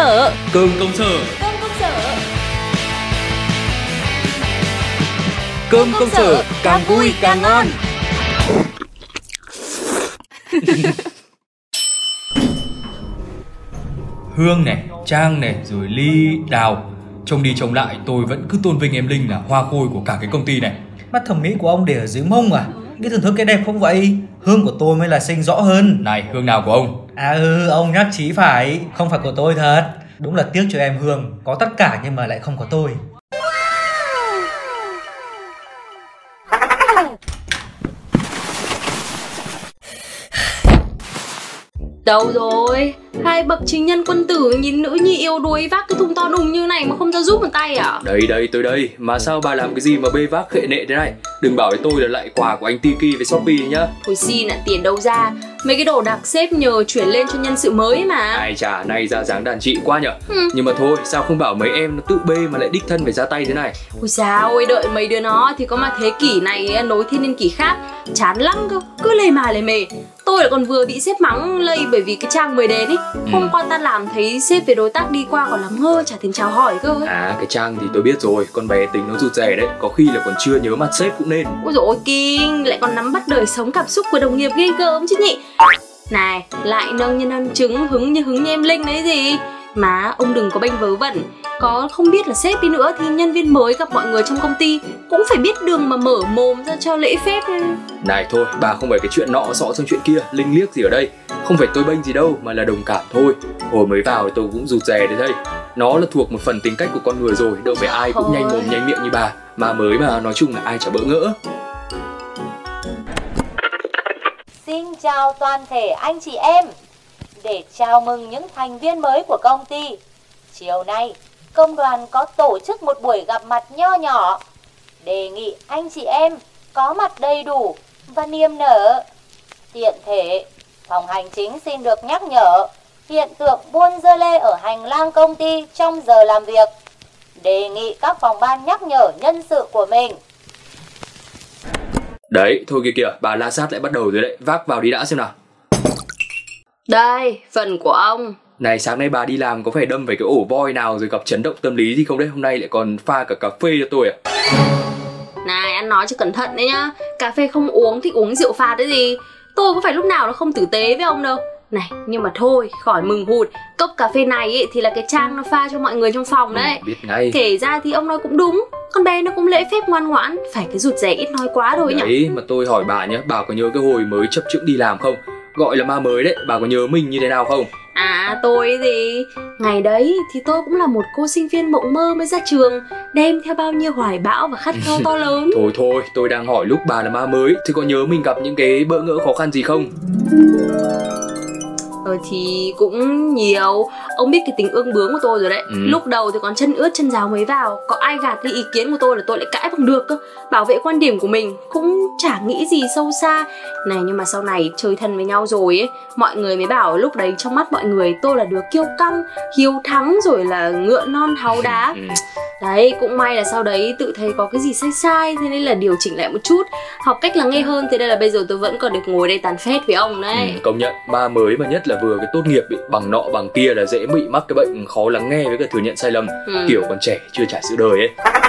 sở Cơm công sở Cơm công sở Cơm công sở càng vui càng ngon Hương này, Trang này, rồi Ly, Đào Trông đi trông lại tôi vẫn cứ tôn vinh em Linh là hoa khôi của cả cái công ty này Mắt thẩm mỹ của ông để ở dưới mông à? Biết thưởng thức cái đẹp không vậy? Hương của tôi mới là xinh rõ hơn. Này, Hương nào của ông? À ừ, ông nhắc chí phải, không phải của tôi thật. Đúng là tiếc cho em Hương, có tất cả nhưng mà lại không có tôi. Đâu rồi? Hai bậc chính nhân quân tử nhìn nữ nhi yêu đuối vác cái thùng to đùng như này mà không ra giúp một tay à? Đây đây tôi đây. Mà sao bà làm cái gì mà bê vác khệ nệ thế này? Đừng bảo với tôi là lại quà của anh Tiki với Shopee nhá. Thôi xin ạ tiền đâu ra Mấy cái đồ đặc xếp nhờ chuyển lên cho nhân sự mới mà. Ai chả nay ra dáng đàn chị quá nhở. Ừ. Nhưng mà thôi sao không bảo mấy em nó tự bê mà lại đích thân phải ra tay thế này? Ôi sao ôi đợi mấy đứa nó thì có mà thế kỷ này nối thiên niên kỷ khác. Chán lắm cơ, cứ lề mà lề mề Tôi lại còn vừa bị sếp mắng lây bởi vì cái trang mới đến ấy Hôm qua ta làm thấy sếp với đối tác đi qua còn lắm ngơ chả thèm chào hỏi cơ. Ấy À cái Trang thì tôi biết rồi Con bé tính nó rụt rè đấy Có khi là còn chưa nhớ mặt sếp cũng nên. Ôi dồi ôi kinh, lại còn nắm bắt đời sống cảm xúc của đồng nghiệp ghê gớm chứ nhỉ. Này, lại nâng nhân ăn trứng hứng như hứng như em Linh đấy gì Mà ông đừng có bênh vớ vẩn. Có không biết là sếp đi nữa thì nhân viên mới gặp mọi người trong công ty Cũng phải biết đường mà mở mồm ra cho lễ phép. Này thôi bà không phải cái chuyện nọ sọ sang chuyện kia Linh liếc gì ở đây. Không phải tôi bênh gì đâu mà là đồng cảm thôi. Hồi mới vào thì tôi cũng rụt rè đấy đây. Nó là thuộc một phần tính cách của con người rồi Đâu phải ai cũng nhanh mồm nhanh miệng như bà. Mà mới mà nói chung là ai chả bỡ ngỡ. Xin chào toàn thể anh chị em để chào mừng những thành viên mới của công ty. Chiều nay, công đoàn có tổ chức một buổi gặp mặt nho nhỏ. Đề nghị anh chị em có mặt đầy đủ và niềm nở. Tiện thể, phòng hành chính xin được nhắc nhở Hiện tượng buôn dơ lê ở hành lang công ty trong giờ làm việc. Đề nghị các phòng ban nhắc nhở nhân sự của mình. Đấy thôi kìa kìa bà la sát lại bắt đầu rồi đấy. Vác vào đi đã xem nào. Đây, phần của ông. Này sáng nay bà đi làm có phải đâm về cái ổ voi nào rồi gặp chấn động tâm lý gì không đấy? Hôm nay lại còn pha cả cà phê cho tôi à? Này, ăn nói cho cẩn thận đấy nhá. Cà phê không uống thì uống rượu phạt đấy gì. Tôi có phải lúc nào nó không tử tế với ông đâu. Này, nhưng mà thôi, khỏi mừng hụt. Cốc cà phê này ấy, thì là cái trang nó pha cho mọi người trong phòng đấy. Ừ, Biết ngay. Kể ra thì ông nói cũng đúng. Con bé nó cũng lễ phép ngoan ngoãn. Phải cái rụt rè ít nói quá thôi nhỉ. Đấy mà tôi hỏi bà nhé Bà có nhớ cái hồi mới chấp chững đi làm không Gọi là ma mới đấy. Bà có nhớ mình như thế nào không? À tôi thì Ngày đấy thì tôi cũng là một cô sinh viên mộng mơ mới ra trường Đem theo bao nhiêu hoài bão và khát khao to lớn. Thôi thôi tôi đang hỏi lúc bà là ma mới. Thì có nhớ mình gặp những cái bỡ ngỡ khó khăn gì không Ờ thì cũng nhiều. Ông biết cái tính ương bướng của tôi rồi đấy. Ừ. Lúc đầu thì còn chân ướt chân ráo mới vào. Có ai gạt đi ý kiến của tôi là tôi lại cãi bằng được cơ. Bảo vệ quan điểm của mình Cũng chả nghĩ gì sâu xa. Này nhưng mà sau này chơi thân với nhau rồi ấy Mọi người mới bảo lúc đấy trong mắt mọi người Tôi là đứa kiêu căng, hiếu thắng Rồi là ngựa non háu đá. Ừ. Đấy, cũng may là sau đấy tự thấy có cái gì sai sai Thế nên là điều chỉnh lại một chút. Học cách lắng nghe hơn Thế nên là bây giờ tôi vẫn còn được ngồi đây tàn phét với ông đấy. Ừ, công nhận ma mới mà nhất là vừa cái tốt nghiệp bị bằng nọ bằng kia là dễ bị mắc cái bệnh khó lắng nghe với cả thừa nhận sai lầm. Ừ. kiểu còn trẻ chưa trải sự đời ấy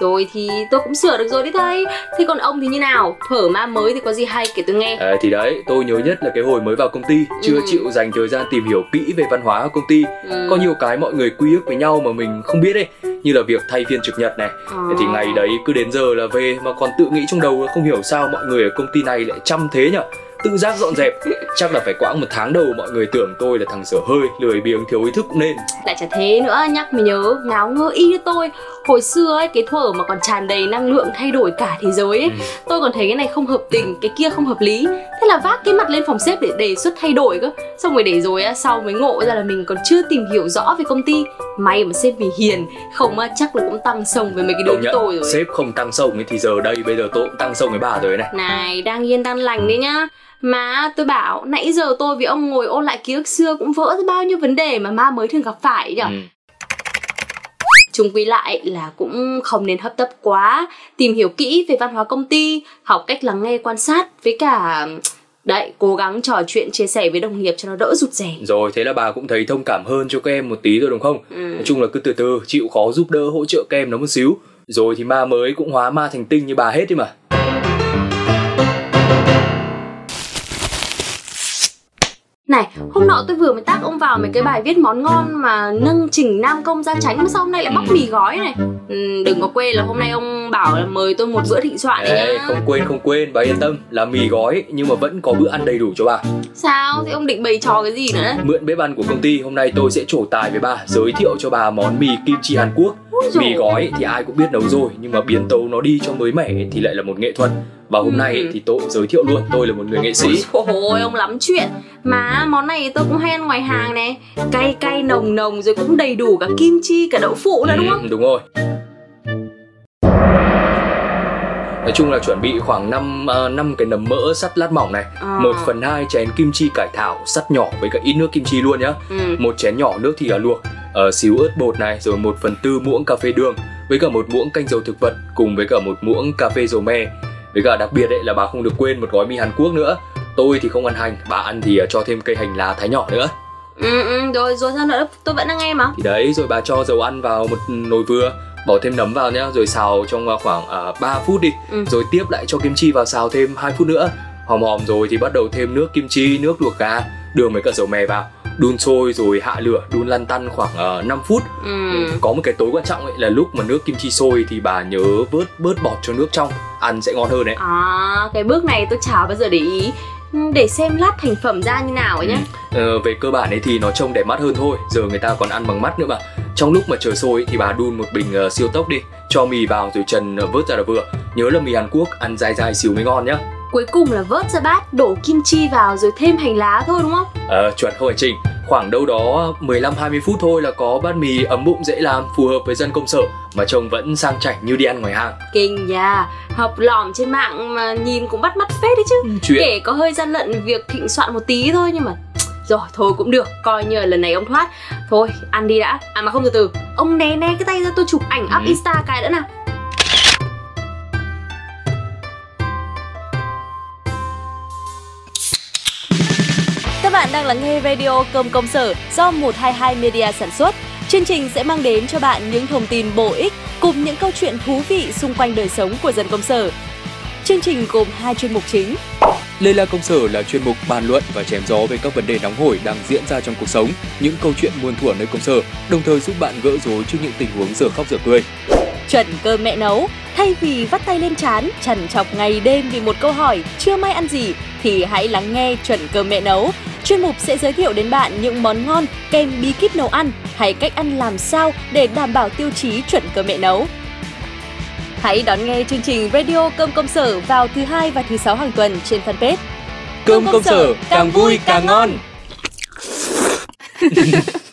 Rồi thì tôi cũng sửa được rồi đấy thầy Thế còn ông thì như nào? Thở ma mới thì có gì hay kể tôi nghe à, thì đấy tôi nhớ nhất là cái hồi mới vào công ty chưa Ừ. chịu dành thời gian tìm hiểu kỹ về văn hóa ở công ty ừ. có nhiều cái mọi người quy ước với nhau mà mình không biết ấy như là việc thay phiên trực nhật này. Thế thì ngày đấy cứ đến giờ là về mà còn tự nghĩ trong đầu không hiểu sao mọi người ở công ty này lại chăm thế nhở tự giác dọn dẹp. Chắc là phải quãng một tháng đầu mọi người tưởng tôi là thằng dở hơi lười biếng thiếu ý thức cũng nên. Lại chả thế nữa nhắc mới nhớ Ngáo ngơ y như tôi. Hồi xưa ấy cái thuở mà còn tràn đầy năng lượng thay đổi cả thế giới ấy Ừ. Tôi còn thấy cái này không hợp tình Cái kia không hợp lý. Thế là vác cái mặt lên phòng sếp để đề xuất thay đổi cơ. Xong rồi để rồi á Sau mới ngộ ra là mình còn chưa tìm hiểu rõ về công ty. May mà sếp vì hiền Không chắc là cũng tăng sông với mấy cái đứa như tôi rồi. sếp không tăng sông ấy thì giờ đây bây giờ tôi cũng tăng sông với bà rồi này. Này, đang yên đang lành đấy nhá Mà tôi bảo nãy giờ tôi với ông ngồi ôn lại ký ức xưa cũng vỡ ra bao nhiêu vấn đề mà ma mới thường gặp phải nhỉ ừ. Chung quy lại là cũng không nên hấp tấp quá Tìm hiểu kỹ về văn hóa công ty Học cách lắng nghe quan sát Với cả Đấy, cố gắng trò chuyện chia sẻ với đồng nghiệp cho nó đỡ rụt rè. Rồi thế là bà cũng thấy thông cảm hơn cho các em một tí rồi đúng không? Ừ. Nói chung là cứ từ từ chịu khó giúp đỡ hỗ trợ các em nó một xíu. Rồi thì ma mới cũng hóa ma thành tinh như bà hết đi mà. Này, hôm nọ tôi vừa mới tác ông vào mấy cái bài viết món ngon mà nâng trình nam công gia tránh mà sao hôm nay lại bóc mì gói này. Ừ, đừng có quên là hôm nay ông bảo là mời tôi một bữa thịnh soạn đấy Ê, nhá. không quên không quên, bà yên tâm là mì gói nhưng mà vẫn có bữa ăn đầy đủ cho bà. Sao? Thì ông định bày trò cái gì nữa? Mượn bếp ăn của công ty hôm nay tôi sẽ trổ tài với bà giới thiệu cho bà món mì kim chi Hàn Quốc. Mì gói thì ai cũng biết nấu rồi nhưng mà biến tấu nó đi cho mới mẻ thì lại là một nghệ thuật. Và hôm nay Ừ. thì tôi giới thiệu luôn, tôi là một người nghệ sĩ. Ôi ông lắm chuyện Mà món này tôi cũng hay ăn ngoài hàng này Cay cay nồng nồng rồi cũng đầy đủ cả kim chi cả đậu phụ nữa đúng không? Ừ, đúng rồi. Nói chung là chuẩn bị khoảng 5 năm cái nấm mỡ sắt lát mỏng này À. 1 phần 2 chén kim chi cải thảo sắt nhỏ với cả ít nước kim chi luôn nhá Ừ. một chén nhỏ nước thịt gà luộc ờ, xíu ớt bột này rồi 1 phần tư muỗng cà phê đường với cả một muỗng canh dầu thực vật cùng với cả một muỗng cà phê dầu me với cả đặc biệt đấy là bà không được quên một gói mì Hàn Quốc nữa. Tôi thì không ăn hành bà ăn thì ờ, cho thêm cây hành lá thái nhỏ nữa. Ừ, ừ, rồi rồi sao nữa? Tôi vẫn đang nghe mà. Thì đấy rồi bà cho dầu ăn vào một nồi vừa bỏ thêm nấm vào nhá rồi xào trong ờ, khoảng uh, 3 phút đi. Ừ. rồi tiếp lại cho kim chi vào xào thêm 2 phút nữa. Hòm hòm rồi thì bắt đầu thêm nước kim chi nước luộc gà đường với cả dầu mè vào đun sôi rồi hạ lửa đun lăn tăn khoảng uh, 5 phút. Ừ. có một cái tối quan trọng ấy là lúc mà nước kim chi sôi thì bà nhớ vớt bớt bọt cho nước trong ăn sẽ ngon hơn đấy. À cái bước này tôi chả bao giờ để ý. Ừ, Để xem lát thành phẩm ra như nào ấy nhá. Ờ, về cơ bản ấy thì nó trông đẹp mắt hơn thôi giờ người ta còn ăn bằng mắt nữa mà. Trong lúc mà chờ sôi thì bà đun một bình ờ, siêu tốc đi cho mì vào rồi trần ờ, vớt ra là vừa. Nhớ là mì Hàn Quốc ăn dai dai xíu mới ngon nhá Cuối cùng là vớt ra bát Đổ kim chi vào rồi thêm hành lá thôi đúng không? Ờ, chuẩn không phải trình khoảng đâu đó 15-20 phút thôi là có bát mì ấm bụng dễ làm phù hợp với dân công sở mà trông vẫn sang chảnh như đi ăn ngoài hàng. Kinh nha Học lỏm trên mạng mà nhìn cũng bắt mắt phết đấy chứ. Chuyện. Kể có hơi gian lận việc thịnh soạn một tí thôi nhưng mà rồi thôi cũng được coi như là lần này ông thoát. Thôi ăn đi đã. À mà không từ từ. Ông né né cái tay ra tôi chụp ảnh up Ừ. insta cái đã nào bạn đang lắng nghe radio Cơm Công Sở do 122 Media sản xuất. Chương trình sẽ mang đến cho bạn những thông tin bổ ích cùng những câu chuyện thú vị xung quanh đời sống của dân công sở. Chương trình gồm hai chuyên mục chính. Lê La Công Sở là chuyên mục bàn luận và chém gió về các vấn đề nóng hổi đang diễn ra trong cuộc sống, những câu chuyện muôn thuở nơi công sở, đồng thời giúp bạn gỡ rối trước những tình huống giờ khóc giờ cười. Chuẩn cơm mẹ nấu, thay vì vắt tay lên chán, trằn trọc ngày đêm vì một câu hỏi chưa may ăn gì thì hãy lắng nghe Chuẩn cơm mẹ nấu. Chuyên mục sẽ giới thiệu đến bạn những món ngon kèm bí kíp nấu ăn hay cách ăn làm sao để đảm bảo tiêu chí chuẩn cơm mẹ nấu. Hãy đón nghe chương trình Radio Cơm Công Sở vào thứ hai và thứ sáu hàng tuần trên fanpage. Cơm công sở càng vui càng ngon.